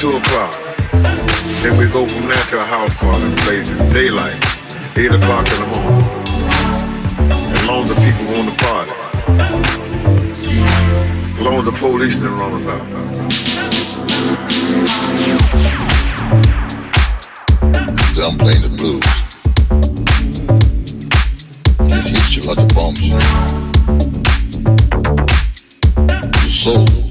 2 o'clock. Then we go from there to a house party and play daylight, 8 o'clock in the morning. As long as the people want to party. As long as the police didn't run us out. I'm playing the blues. It hits you like a bomb. Your soul.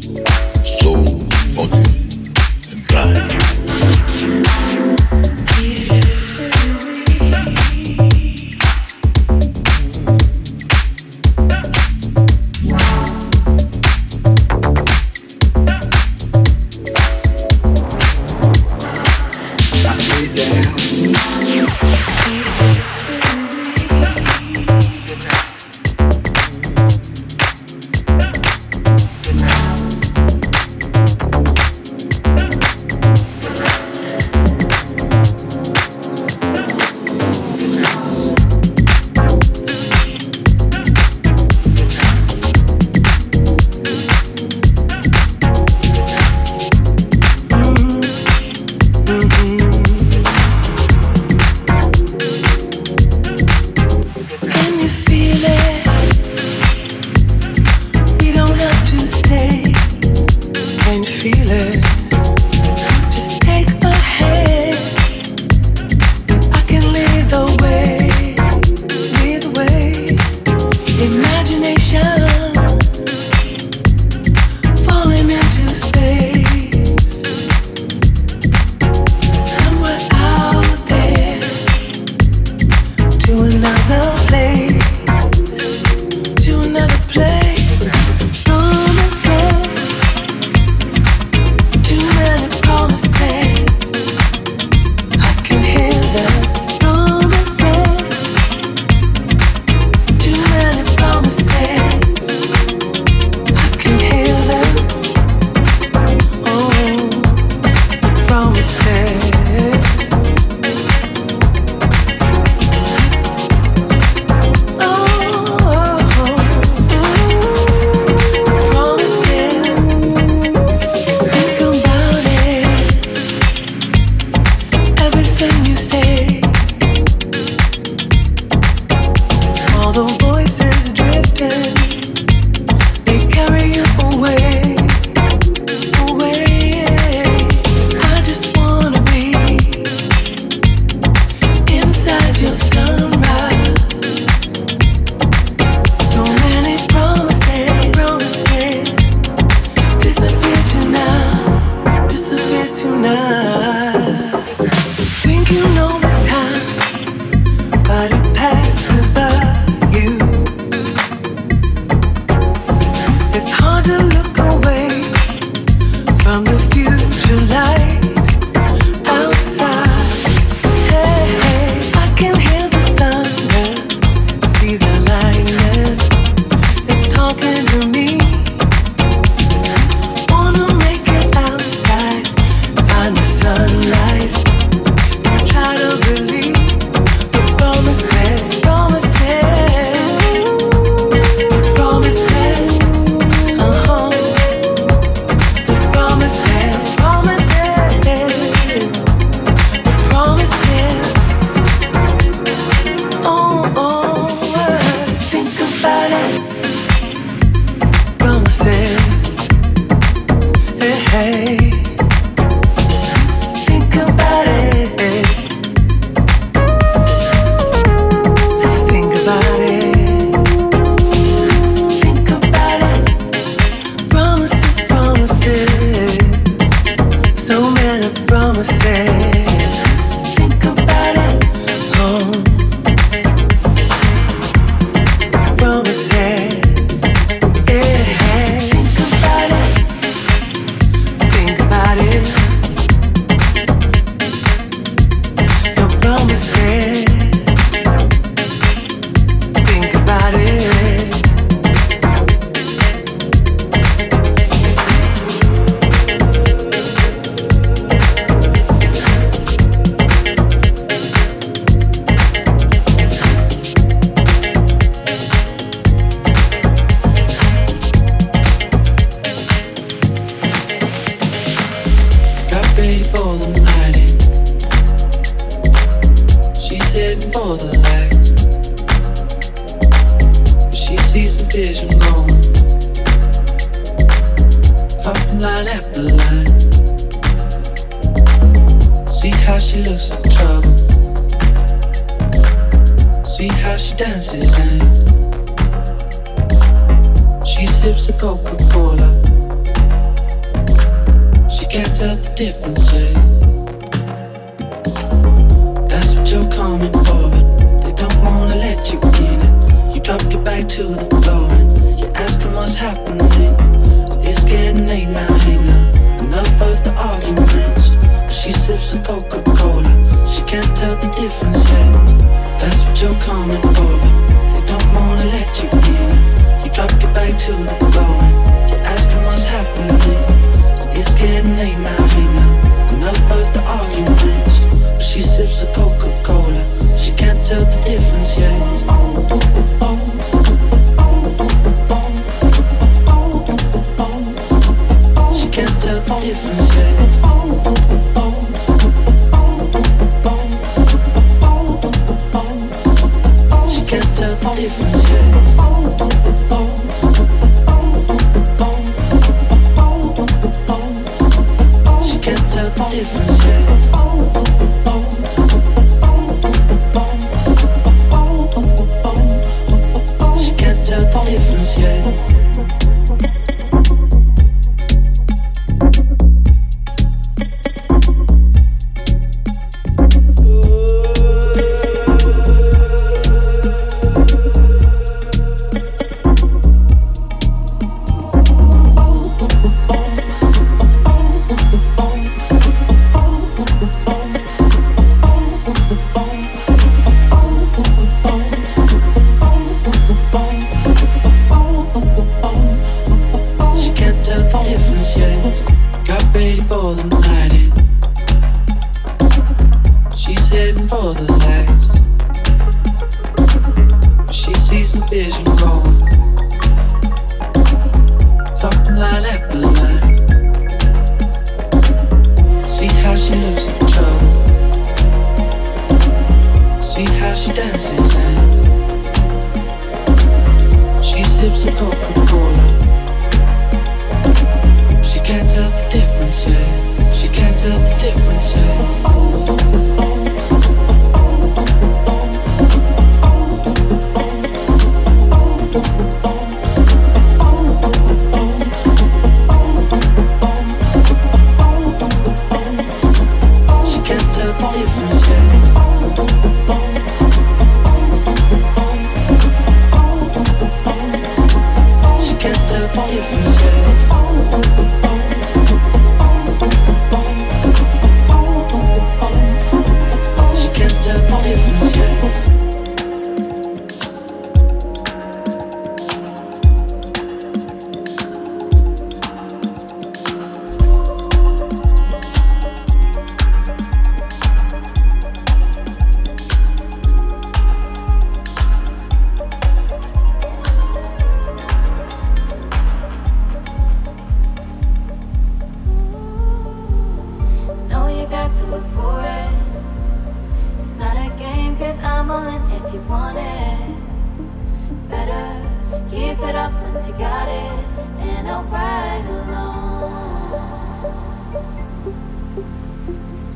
it up once you got it, and I'll ride along.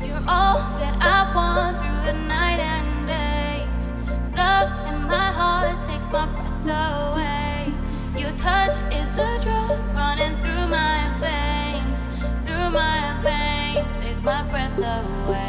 You're all that I want through the night and day. Love in my heart takes my breath away. Your touch is a drug running through my veins, through my veins, takes my breath away.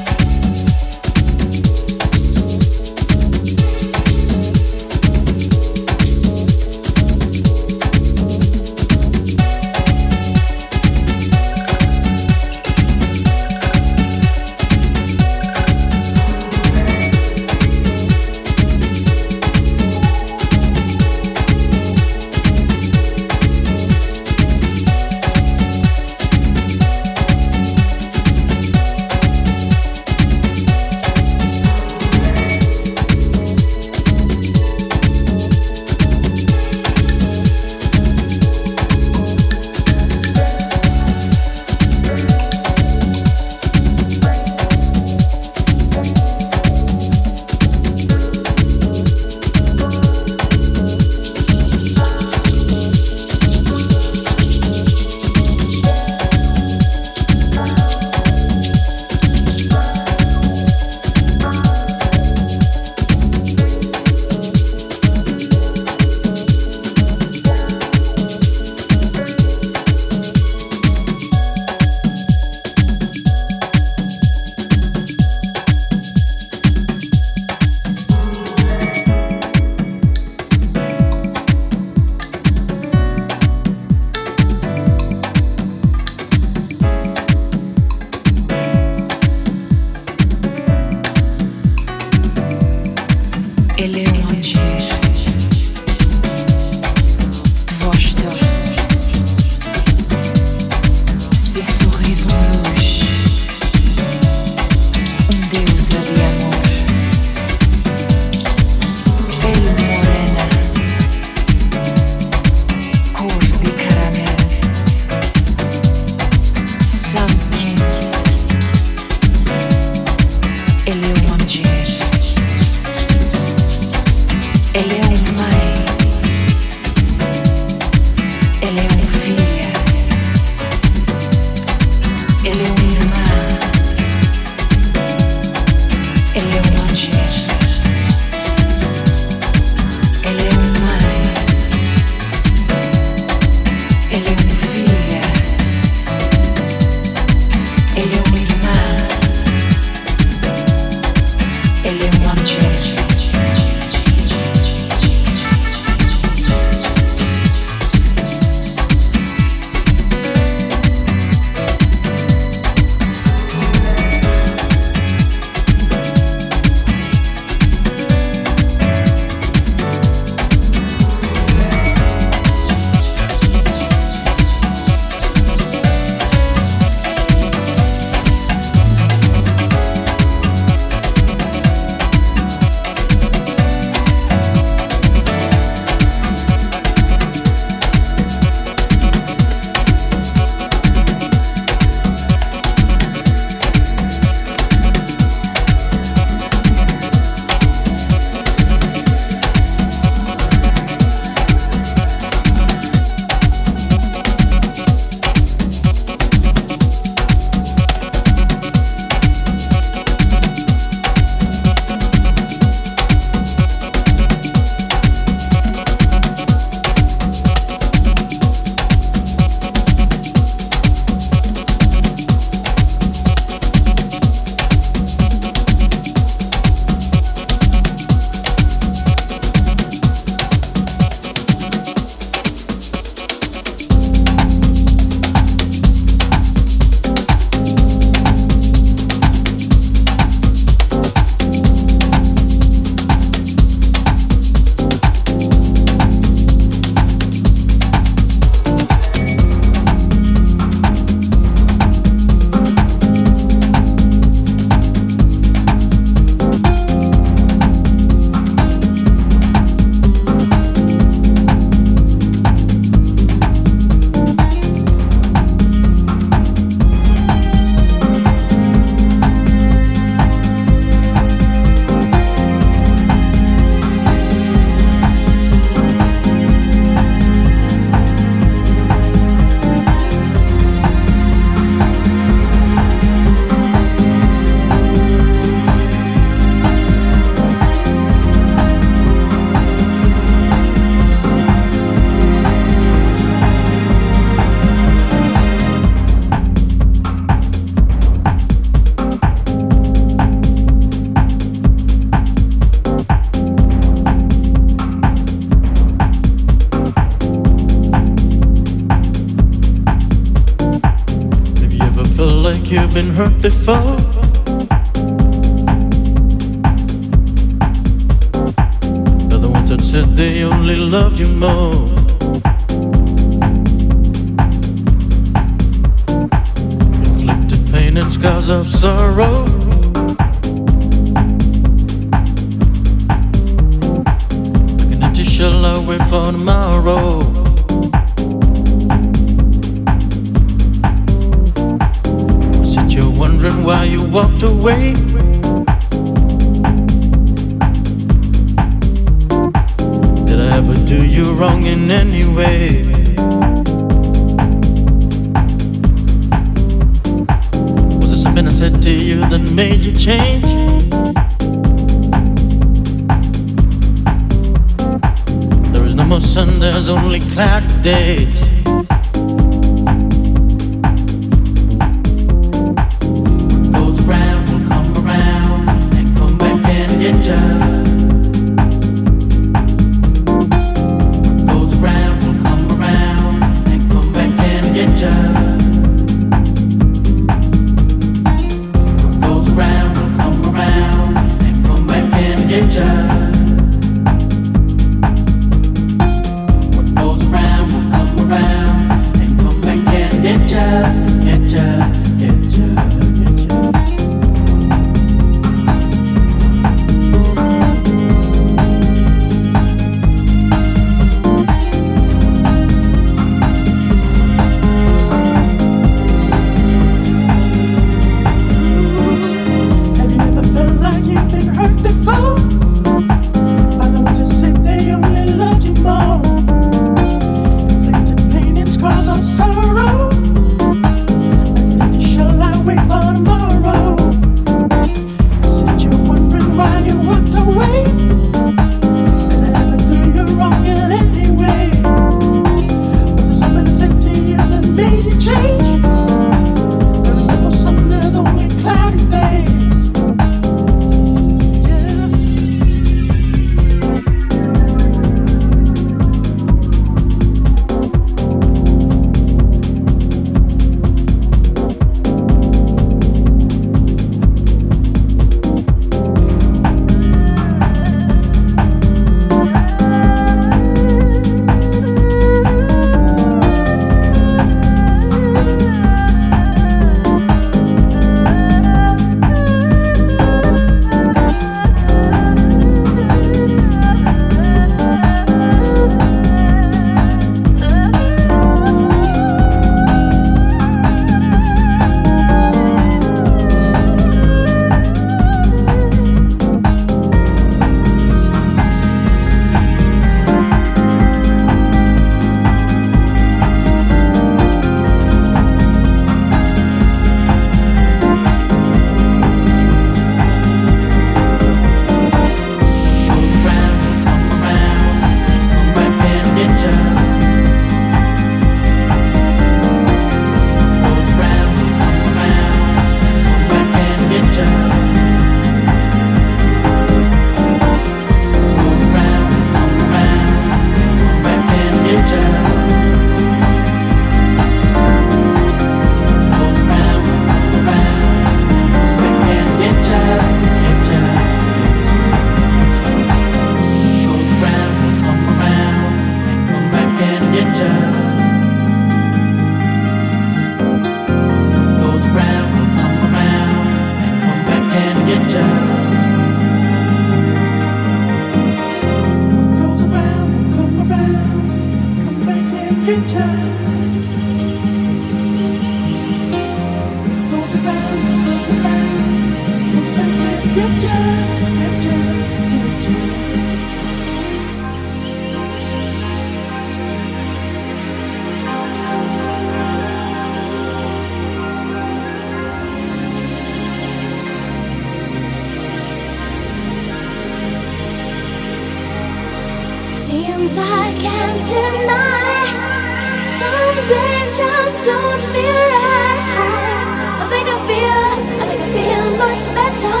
much better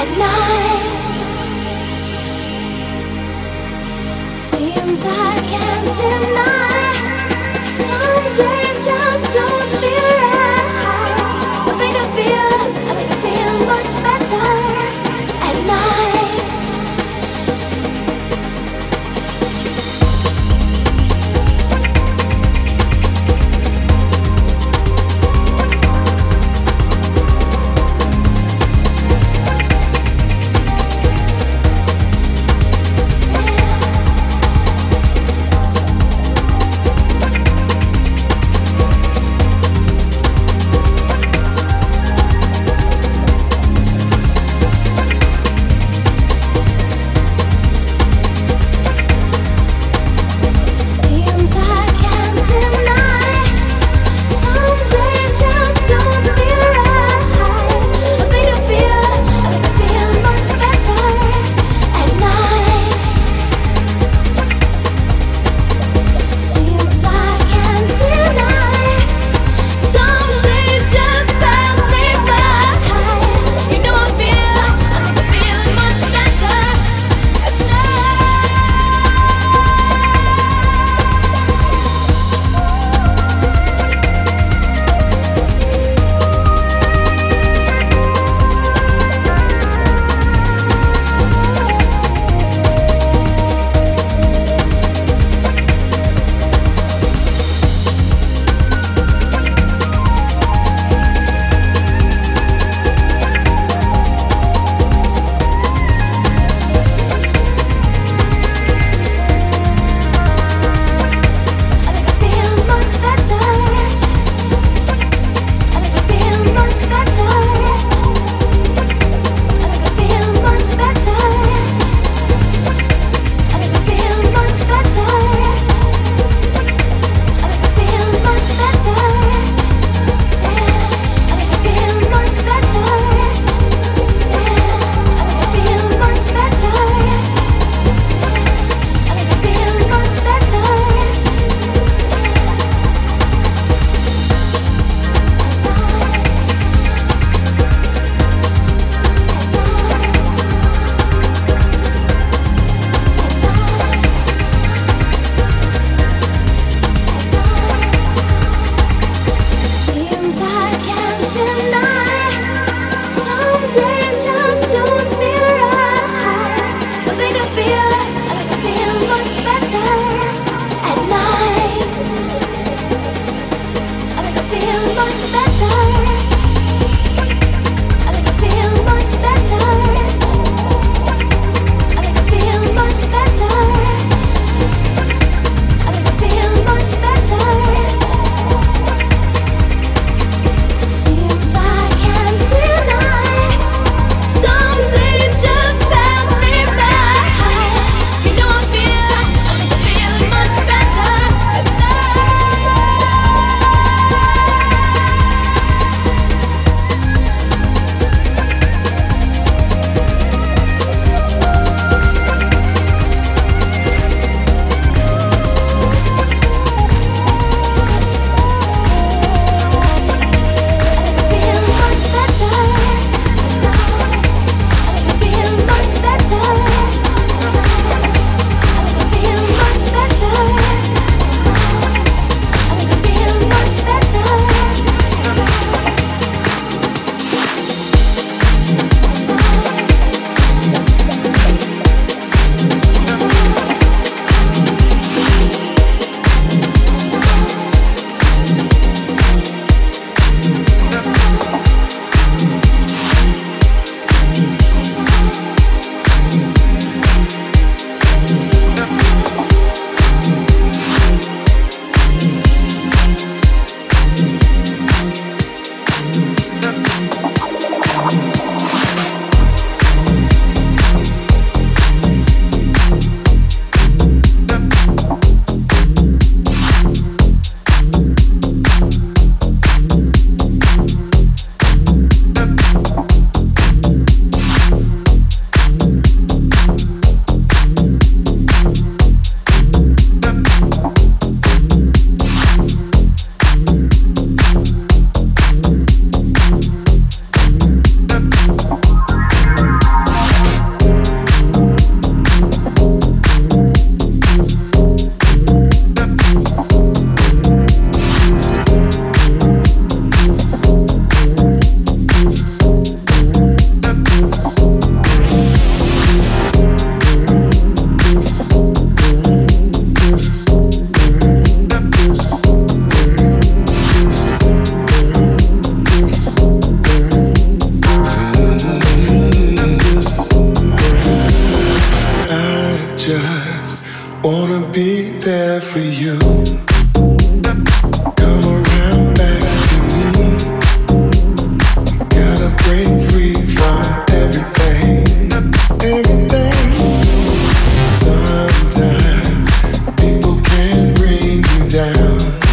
at night. Seems I can't deny. Some days just don't feel right. I think I feel, I think I feel much better at night. This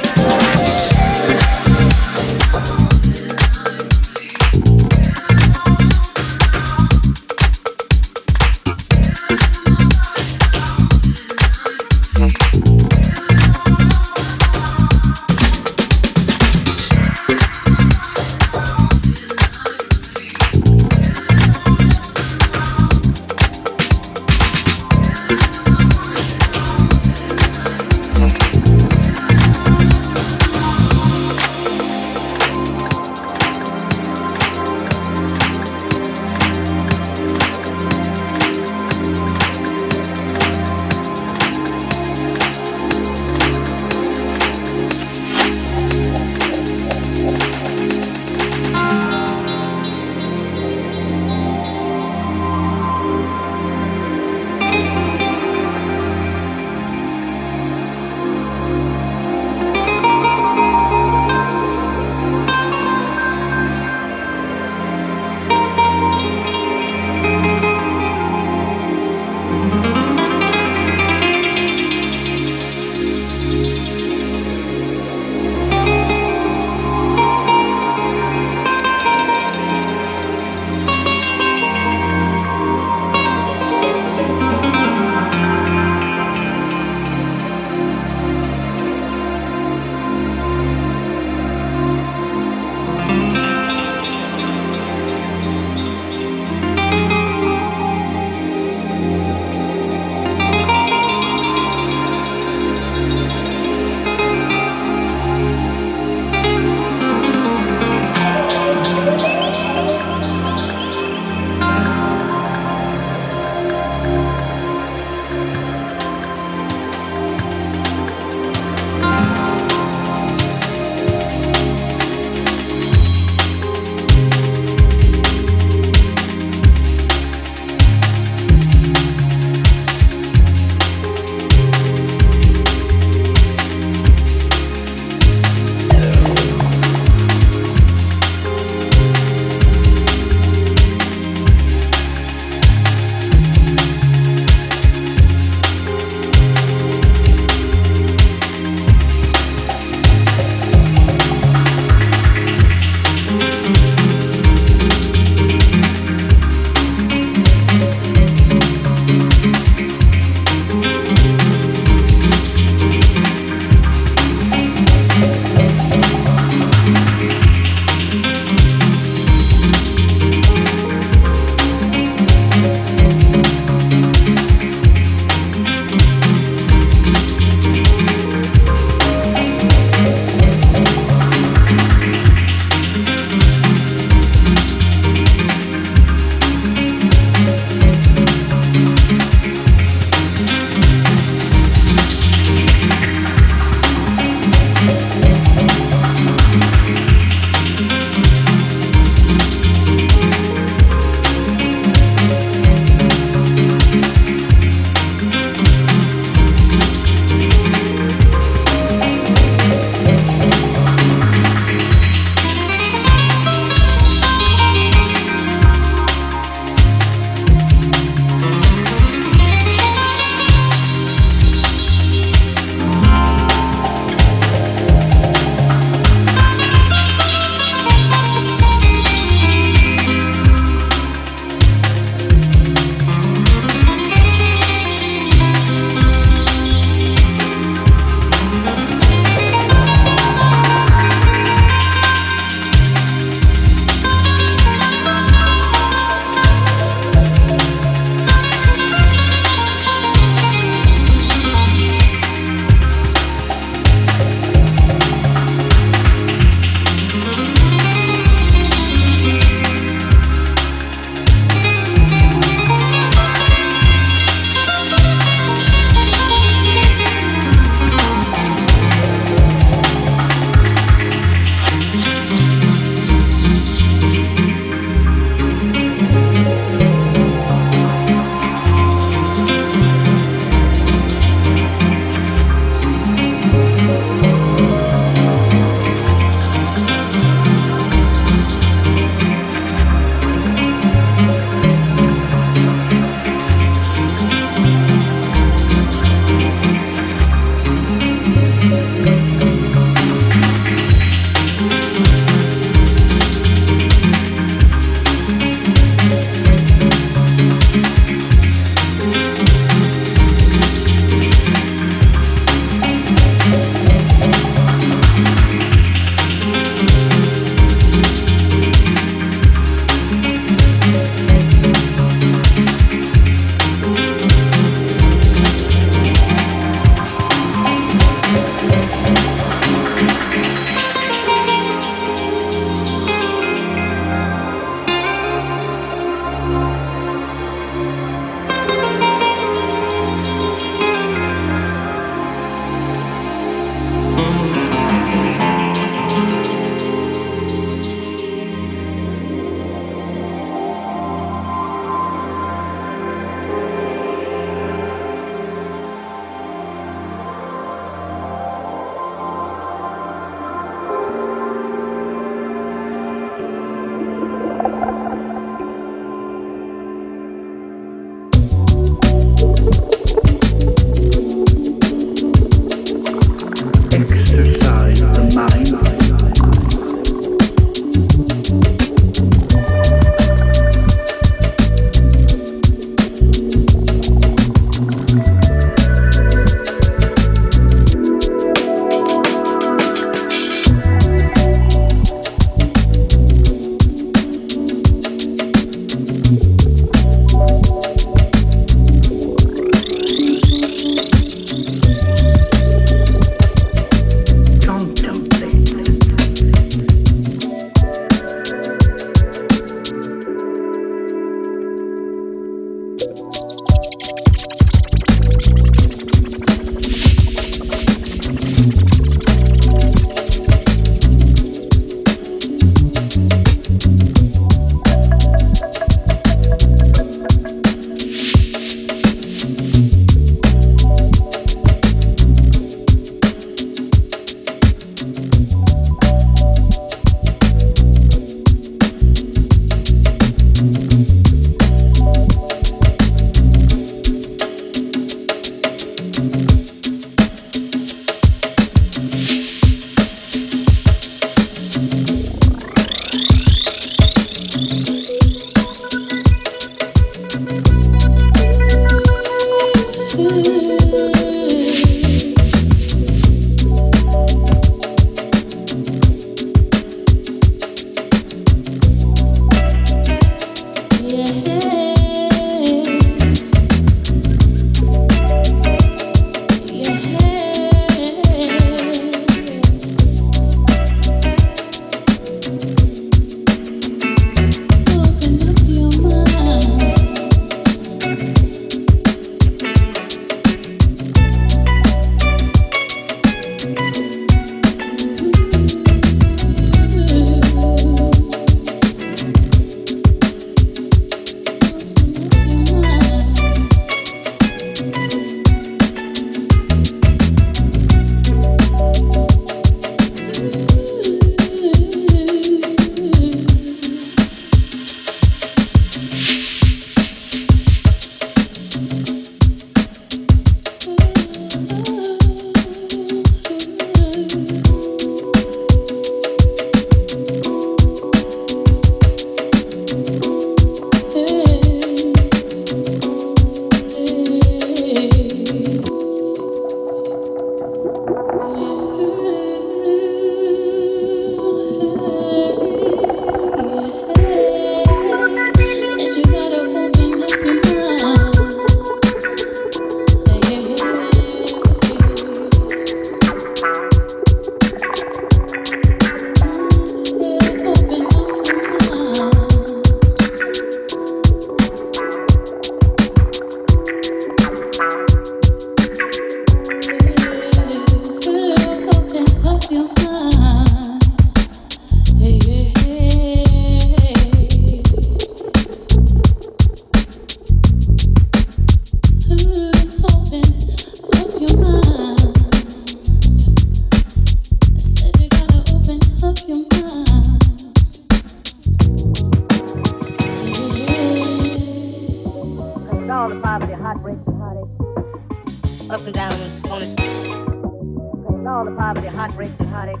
all the poverty, heartbreaks and heartaches,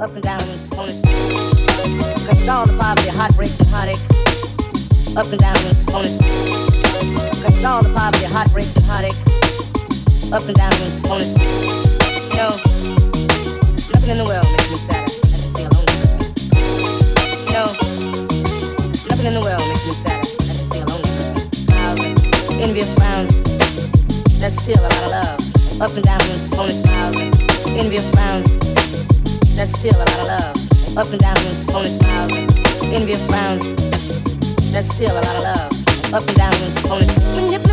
up and down in components. Cause all the poverty, heartbreaks and heartaches, up and down in components. Cause all the poverty, heartbreaks and heartaches, up and down in components. You know, nothing in the world makes me sadder than to see a lonely person. You know, nothing in the world makes me sadder than to see a lonely person. Envious frowns, that's still a lot of love. Up and down, only and Envious frown. That's still a lot of love. Up and down, only and Envious frown. That's still a lot of love. Up and down, only smiles.